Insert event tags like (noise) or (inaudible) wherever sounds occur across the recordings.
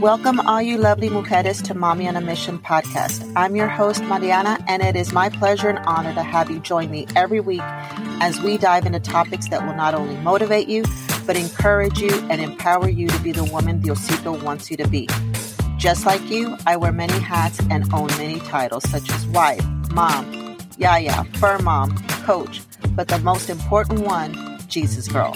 Welcome, all you lovely mujeres, to MAMI on a Mission podcast. I'm your host, Mariana, and it is my pleasure and honor to have you join me every week as we dive into topics that will not only motivate you, but encourage you and empower you to be the woman Diosito wants you to be. Just like you, I wear many hats and own many titles, such as wife, mom, yaya, fur mom, coach, but the most important one, Jesus girl.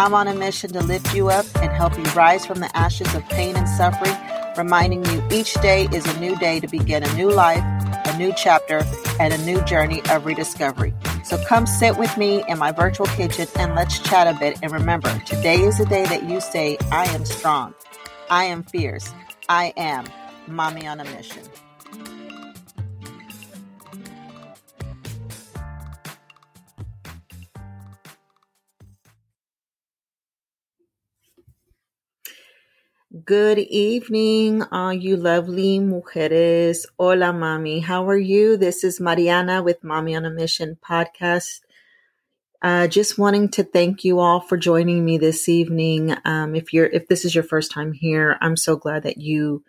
I'm on a mission to lift you up and help you rise from the ashes of pain and suffering, reminding you each day is a new day to begin a new life, a new chapter, and a new journey of rediscovery. So come sit with me in my virtual kitchen and let's chat a bit. And remember, today is the day that you say, I am strong, I am fierce, I am MAMI on a mission. Good evening, all you lovely mujeres. Hola, mami. How are you? This is Mariana with MAMI on a Mission podcast. Uh, just wanting to thank you all for joining me this evening. Um, if you're, if this is your first time here, I'm so glad that you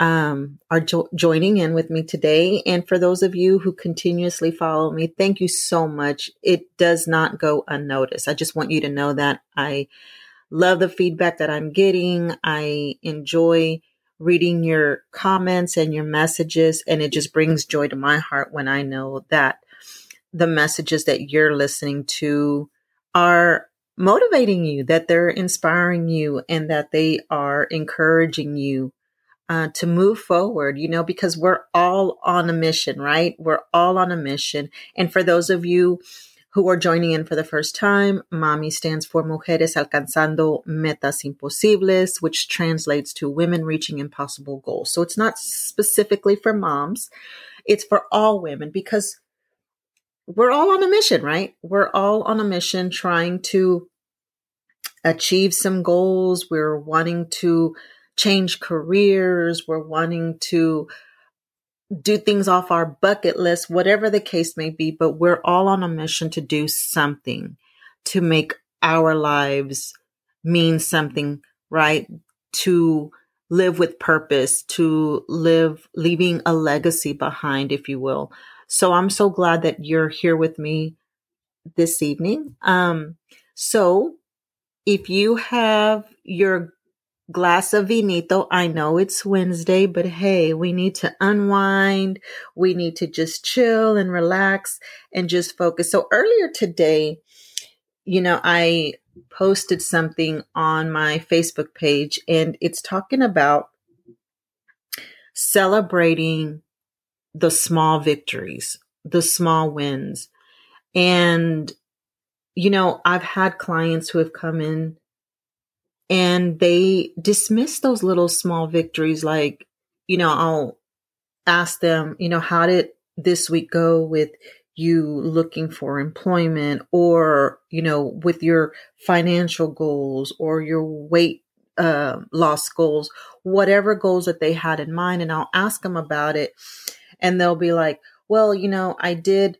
um, are jo- joining in with me today. And for those of you who continuously follow me, thank you so much. It does not go unnoticed. I just want you to know that I love the feedback that I'm getting. I enjoy reading your comments and your messages, and it just brings joy to my heart when I know that the messages that you're listening to are motivating you, that they're inspiring you, and that they are encouraging you uh, to move forward, you know, because we're all on a mission, right? We're all on a mission. And for those of you who are joining in for the first time, MAMI stands for Mujeres Alcanzando Metas Imposibles, which translates to Women Reaching Impossible Goals. So it's not specifically for moms, it's for all women because we're all on a mission, right? We're all on a mission trying to achieve some goals. We're wanting to change careers. We're wanting to do things off our bucket list, whatever the case may be, but we're all on a mission to do something to make our lives mean something, right? To live with purpose, to live, leaving a legacy behind, if you will. So I'm so glad that you're here with me this evening. Um, so if you have your glass of vinito. I know it's Wednesday, but hey, we need to unwind. We need to just chill and relax and just focus. So earlier today, you know, I posted something on my Facebook page and it's talking about celebrating the small victories, the small wins. And, you know, I've had clients who have come in and they dismiss those little small victories like you know i'll ask them you know how did this week go with you looking for employment or you know with your financial goals or your weight uh, loss goals whatever goals that they had in mind and i'll ask them about it. And they'll be like well you know i did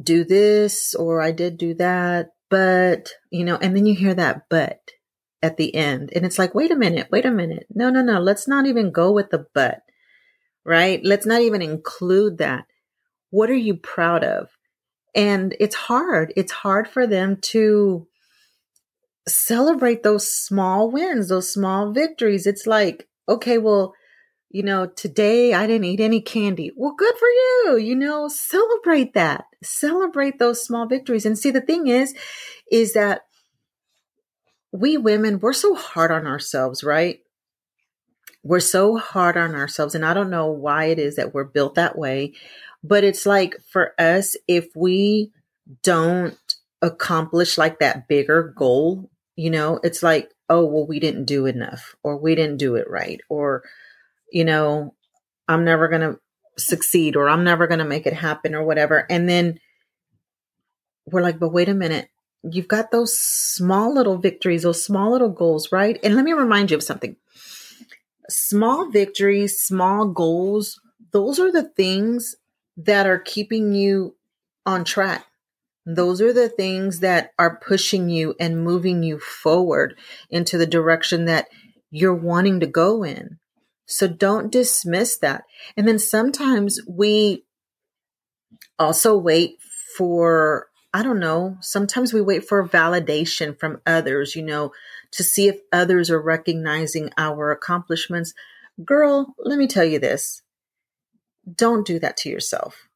do this or i did do that but, you know, and then you hear that but at the end. And it's like, wait a minute, wait a minute. No, no, no. Let's not even go with the but, right? Let's not even include that. What are you proud of? And it's hard. It's hard for them to celebrate those small wins, those small victories. It's like, okay, well, you know, today I didn't eat any candy. Well, good for you. You know, celebrate that. Celebrate those small victories. And see, the thing is, is that we women, we're so hard on ourselves, right? We're so hard on ourselves. And I don't know why it is that we're built that way. But it's like for us, if we don't accomplish like that bigger goal, you know, it's like, oh, well, we didn't do enough or we didn't do it right or, you know, I'm never going to succeed or I'm never going to make it happen or whatever. And then we're like, but wait a minute. You've got those small little victories, those small little goals, right? And let me remind you of something. Small victories, small goals, those are the things that are keeping you on track. Those are the things that are pushing you and moving you forward into the direction that you're wanting to go in. So don't dismiss that. And then sometimes we also wait for, I don't know, sometimes we wait for validation from others, you know, to see if others are recognizing our accomplishments. Girl, let me tell you this. Don't do that to yourself.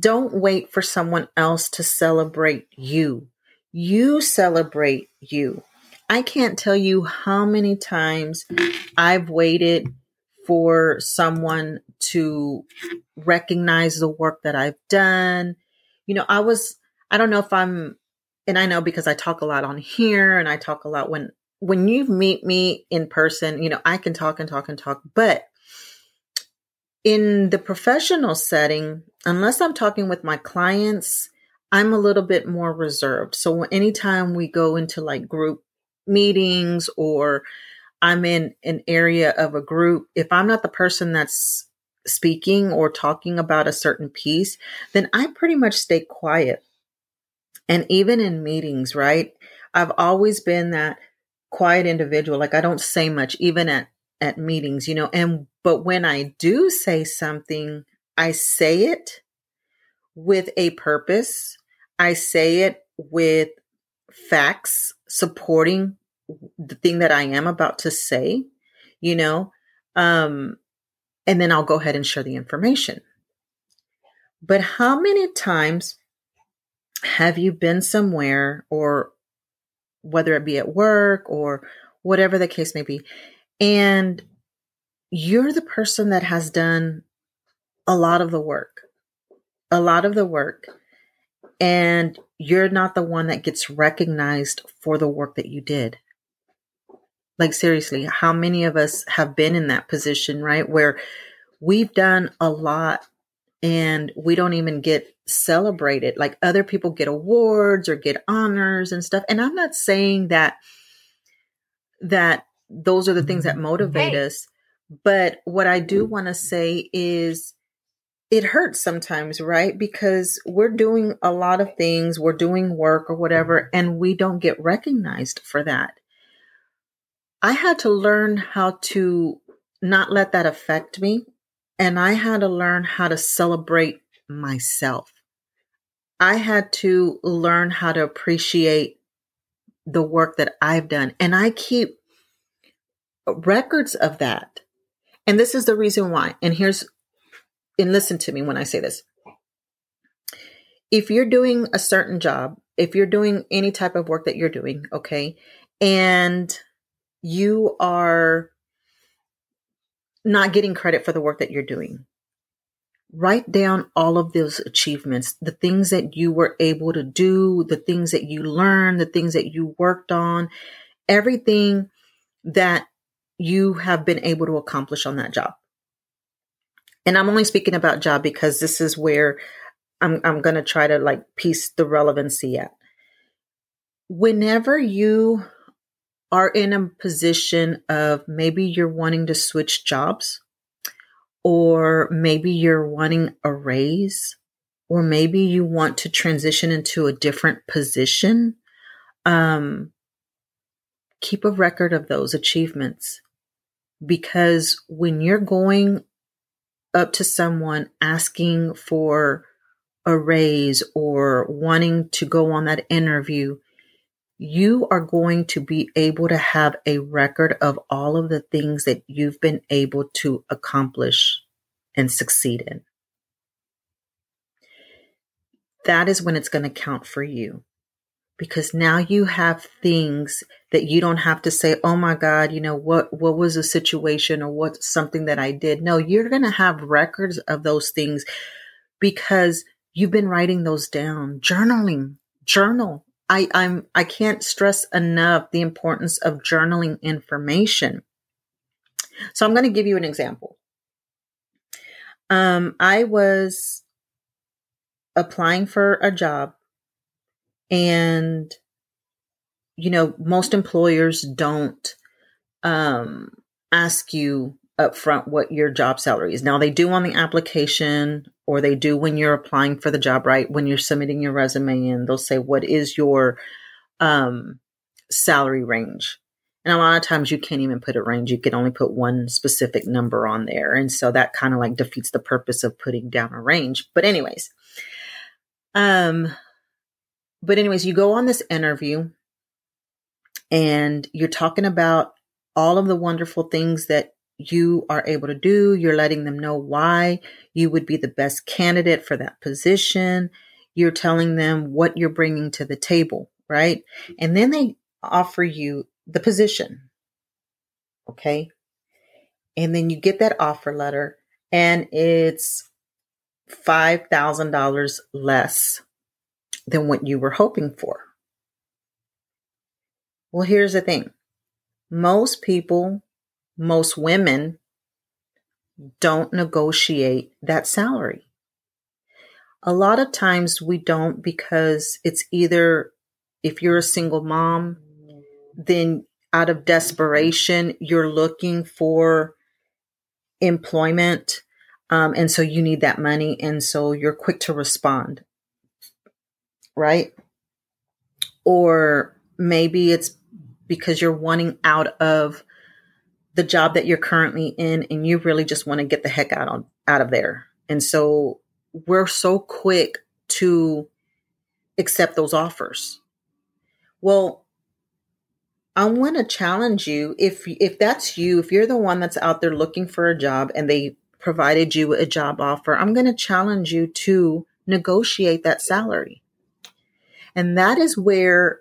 Don't wait for someone else to celebrate you. You celebrate you. I can't tell you how many times I've waited for someone to recognize the work that I've done. You know, I was, I don't know if I'm, and I know because I talk a lot on here and I talk a lot when, when you meet me in person, you know, I can talk and talk and talk, but in the professional setting, unless I'm talking with my clients, I'm a little bit more reserved. So anytime we go into like group meetings or I'm in an area of a group, if I'm not the person that's speaking or talking about a certain piece, then I pretty much stay quiet. And even in meetings, right? I've always been that quiet individual. Like I don't say much, even at, at meetings, you know, and, but when I do say something, I say it with a purpose. I say it with facts supporting the thing that I am about to say, you know, um, and then I'll go ahead and share the information. But how many times have you been somewhere or whether it be at work or whatever the case may be, and you're the person that has done a lot of the work, a lot of the work, and you're not the one that gets recognized for the work that you did. Like, seriously, how many of us have been in that position, right? Where we've done a lot and we don't even get celebrated. Like, other people get awards or get honors and stuff. And I'm not saying that, that those are the things that motivate hey. us. But what I do want to say is, it hurts sometimes, right? Because we're doing a lot of things, we're doing work or whatever, and we don't get recognized for that. I had to learn how to not let that affect me. And I had to learn how to celebrate myself. I had to learn how to appreciate the work that I've done. And I keep records of that. And this is the reason why. And here's, and listen to me when I say this. If you're doing a certain job, if you're doing any type of work that you're doing, okay, and you are not getting credit for the work that you're doing. Write down all of those achievements, the things that you were able to do, the things that you learned, the things that you worked on, everything that you have been able to accomplish on that job. And I'm only speaking about job because this is where I'm, I'm going to try to like piece the relevancy at. Whenever you are in a position of maybe you're wanting to switch jobs, or maybe you're wanting a raise, or maybe you want to transition into a different position, um, keep a record of those achievements. Because when you're going up to someone asking for a raise or wanting to go on that interview, you are going to be able to have a record of all of the things that you've been able to accomplish and succeed in. That is when it's going to count for you because now you have things that you don't have to say, "Oh my god, you know what what was a situation or what's something that I did." No, you're going to have records of those things because you've been writing those down, journaling, journal I, I'm I can't stress enough the importance of journaling information. So I'm going to give you an example. Um, I was applying for a job, and you know most employers don't um, ask you upfront what your job salary is. Now they do on the application or they do when you're applying for the job, right? When you're submitting your resume and they'll say, what is your um, salary range? And a lot of times you can't even put a range. You can only put one specific number on there. And so that kind of like defeats the purpose of putting down a range. But anyways, um, but anyways, you go on this interview and you're talking about all of the wonderful things that you are able to do. You're letting them know why you would be the best candidate for that position. You're telling them what you're bringing to the table, right? And then they offer you the position. Okay. And then you get that offer letter and it's $5,000 less than what you were hoping for. Well, here's the thing. Most people, most women don't negotiate that salary. A lot of times we don't because it's either if you're a single mom, then out of desperation, you're looking for employment. Um, and so you need that money. And so you're quick to respond. Right. Or maybe it's because you're wanting out of the job that you're currently in and you really just want to get the heck out on out of there. And so we're so quick to accept those offers. Well, I want to challenge you if if that's you, if you're the one that's out there looking for a job and they provided you a job offer, I'm going to challenge you to negotiate that salary. And that is where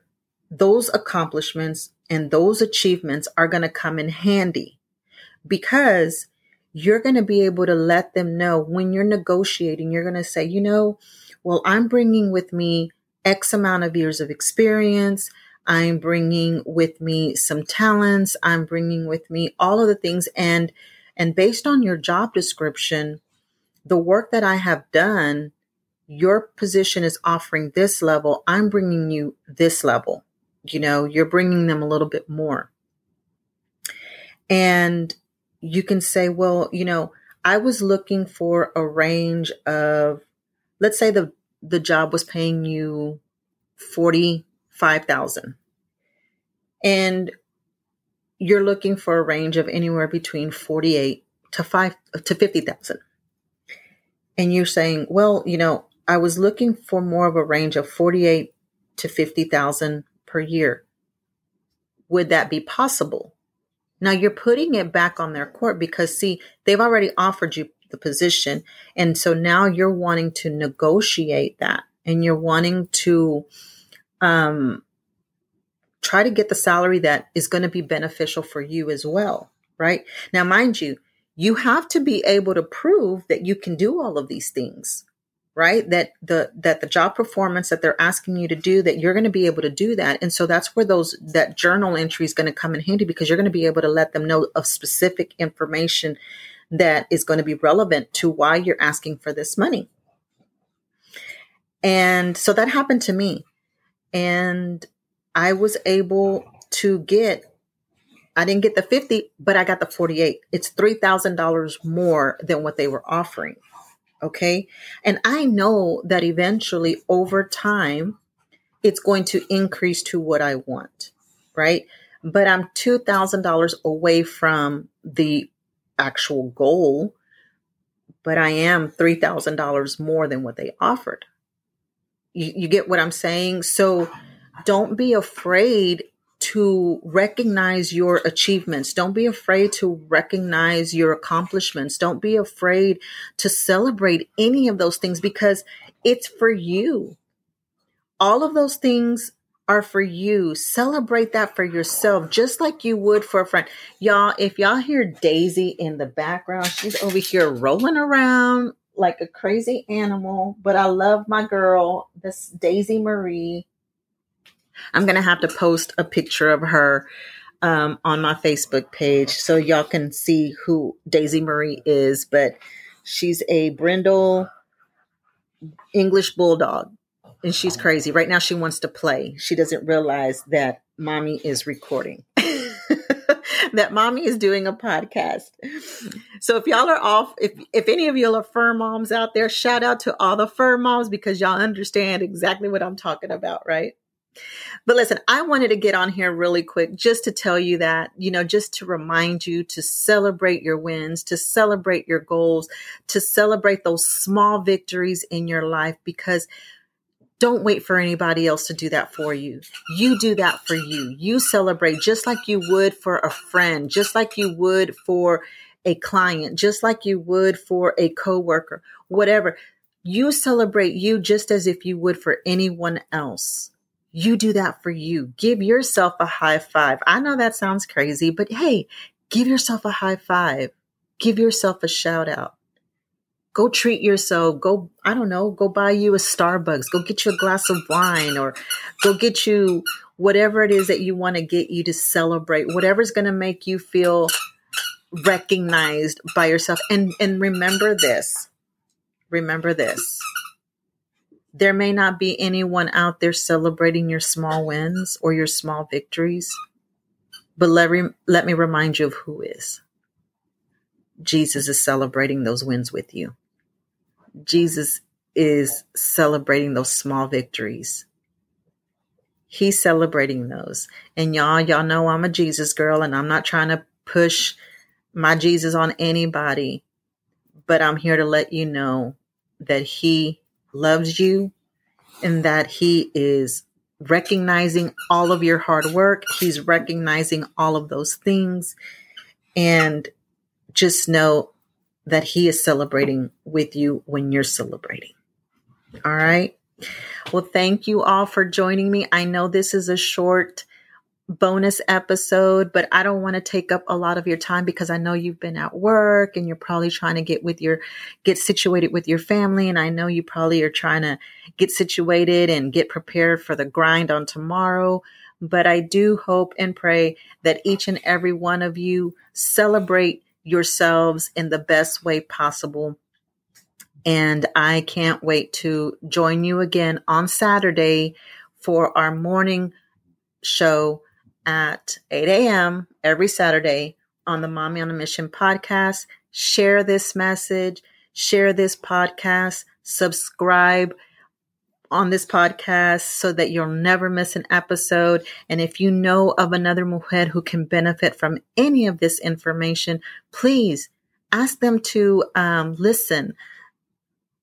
those accomplishments and those achievements are going to come in handy because you're going to be able to let them know when you're negotiating, you're going to say, you know, well, I'm bringing with me X amount of years of experience. I'm bringing with me some talents. I'm bringing with me all of the things. And, and based on your job description, the work that I have done, your position is offering this level. I'm bringing you this level you know, you're bringing them a little bit more. And you can say, well, you know, I was looking for a range of, let's say the, the job was paying you 45,000 and you're looking for a range of anywhere between 48 to 5 to 50,000. And you're saying, well, you know, I was looking for more of a range of 48 to 50,000 per year. Would that be possible? Now you're putting it back on their court because see, they've already offered you the position. And so now you're wanting to negotiate that and you're wanting to, um, try to get the salary that is going to be beneficial for you as well. Right now, mind you, you have to be able to prove that you can do all of these things right that the that the job performance that they're asking you to do that you're going to be able to do that and so that's where those that journal entry is going to come in handy because you're going to be able to let them know of specific information that is going to be relevant to why you're asking for this money and so that happened to me and i was able to get I didn't get the 50, but I got the 48. It's $3,000 more than what they were offering. Okay. And I know that eventually over time, it's going to increase to what I want. Right. But I'm $2,000 away from the actual goal, but I am $3,000 more than what they offered. You, you get what I'm saying? So don't be afraid to recognize your achievements. Don't be afraid to recognize your accomplishments. Don't be afraid to celebrate any of those things because it's for you. All of those things are for you. Celebrate that for yourself, just like you would for a friend. Y'all, if y'all hear Daisy in the background, she's over here rolling around like a crazy animal. But I love my girl, this Daisy Marie. I'm going to have to post a picture of her um, on my Facebook page so y'all can see who Daisy Marie is. But she's a Brindle English Bulldog and she's crazy. Right now, she wants to play. She doesn't realize that mommy is recording. (laughs) that mommy is doing a podcast. So if y'all are off, if if any of y'all are fur moms out there, shout out to all the fur moms because y'all understand exactly what I'm talking about, right? But listen, I wanted to get on here really quick just to tell you that, you know, just to remind you to celebrate your wins, to celebrate your goals, to celebrate those small victories in your life because don't wait for anybody else to do that for you. You do that for you. You celebrate just like you would for a friend, just like you would for a client, just like you would for a coworker, whatever. You celebrate you just as if you would for anyone else. You do that for you. Give yourself a high five. I know that sounds crazy, but hey, give yourself a high five. Give yourself a shout out go treat yourself. Go, I don't know, go buy you a Starbucks. Go get you a glass of wine or go get you whatever it is that you want to get you to celebrate, whatever's going to make you feel recognized by yourself. And, and remember this, remember this. There may not be anyone out there celebrating your small wins or your small victories, but let, re- let me remind you of who is. Jesus is celebrating those wins with you. Jesus is celebrating those small victories. He's celebrating those. And y'all, y'all know I'm a Jesus girl and I'm not trying to push my Jesus on anybody, but I'm here to let you know that he loves you and that he is recognizing all of your hard work. He's recognizing all of those things. And just know that he is celebrating with you when you're celebrating. All right. Well, thank you all for joining me. I know this is a short bonus episode, but I don't want to take up a lot of your time because I know you've been at work and you're probably trying to get with your get situated with your family and I know you probably are trying to get situated and get prepared for the grind on tomorrow, but I do hope and pray that each and every one of you celebrate yourselves in the best way possible. And I can't wait to join you again on Saturday for our morning show at 8 a.m. every Saturday on the MAMI on a Mission podcast. Share this message, share this podcast, subscribe on this podcast so that you'll never miss an episode. And if you know of another mujer who can benefit from any of this information, please ask them to um, listen.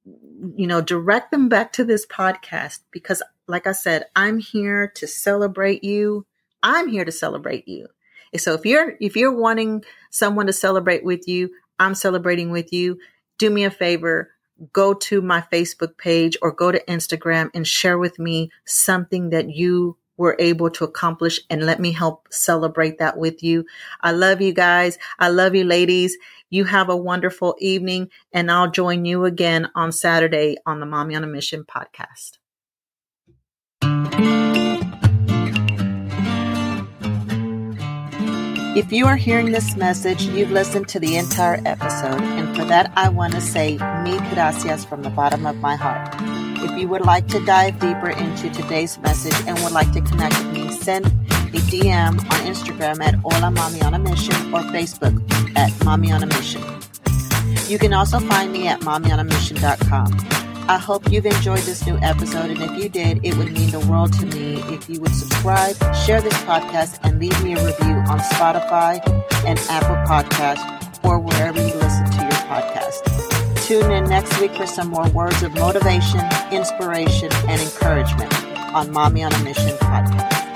You know, direct them back to this podcast because, like I said, I'm here to celebrate you. I'm here to celebrate you. So if you're if you're wanting someone to celebrate with you, I'm celebrating with you. Do me a favor, go to my Facebook page or go to Instagram and share with me something that you were able to accomplish and let me help celebrate that with you. I love you guys. I love you ladies. You have a wonderful evening and I'll join you again on Saturday on the MAMI on a Mission podcast. If you are hearing this message, you've listened to the entire episode, and for that, I want to say mil gracias from the bottom of my heart. If you would like to dive deeper into today's message and would like to connect with me, send a DM on Instagram at Hola MAMI on a Mission or Facebook at MAMI on a Mission. You can also find me at mamionamission.com. I hope you've enjoyed this new episode, and if you did, it would mean the world to me if you would subscribe, share this podcast, and leave me a review on Spotify and Apple Podcasts or wherever you listen to your podcast. Tune in next week for some more words of motivation, inspiration, and encouragement on MAMI on a Mission podcast.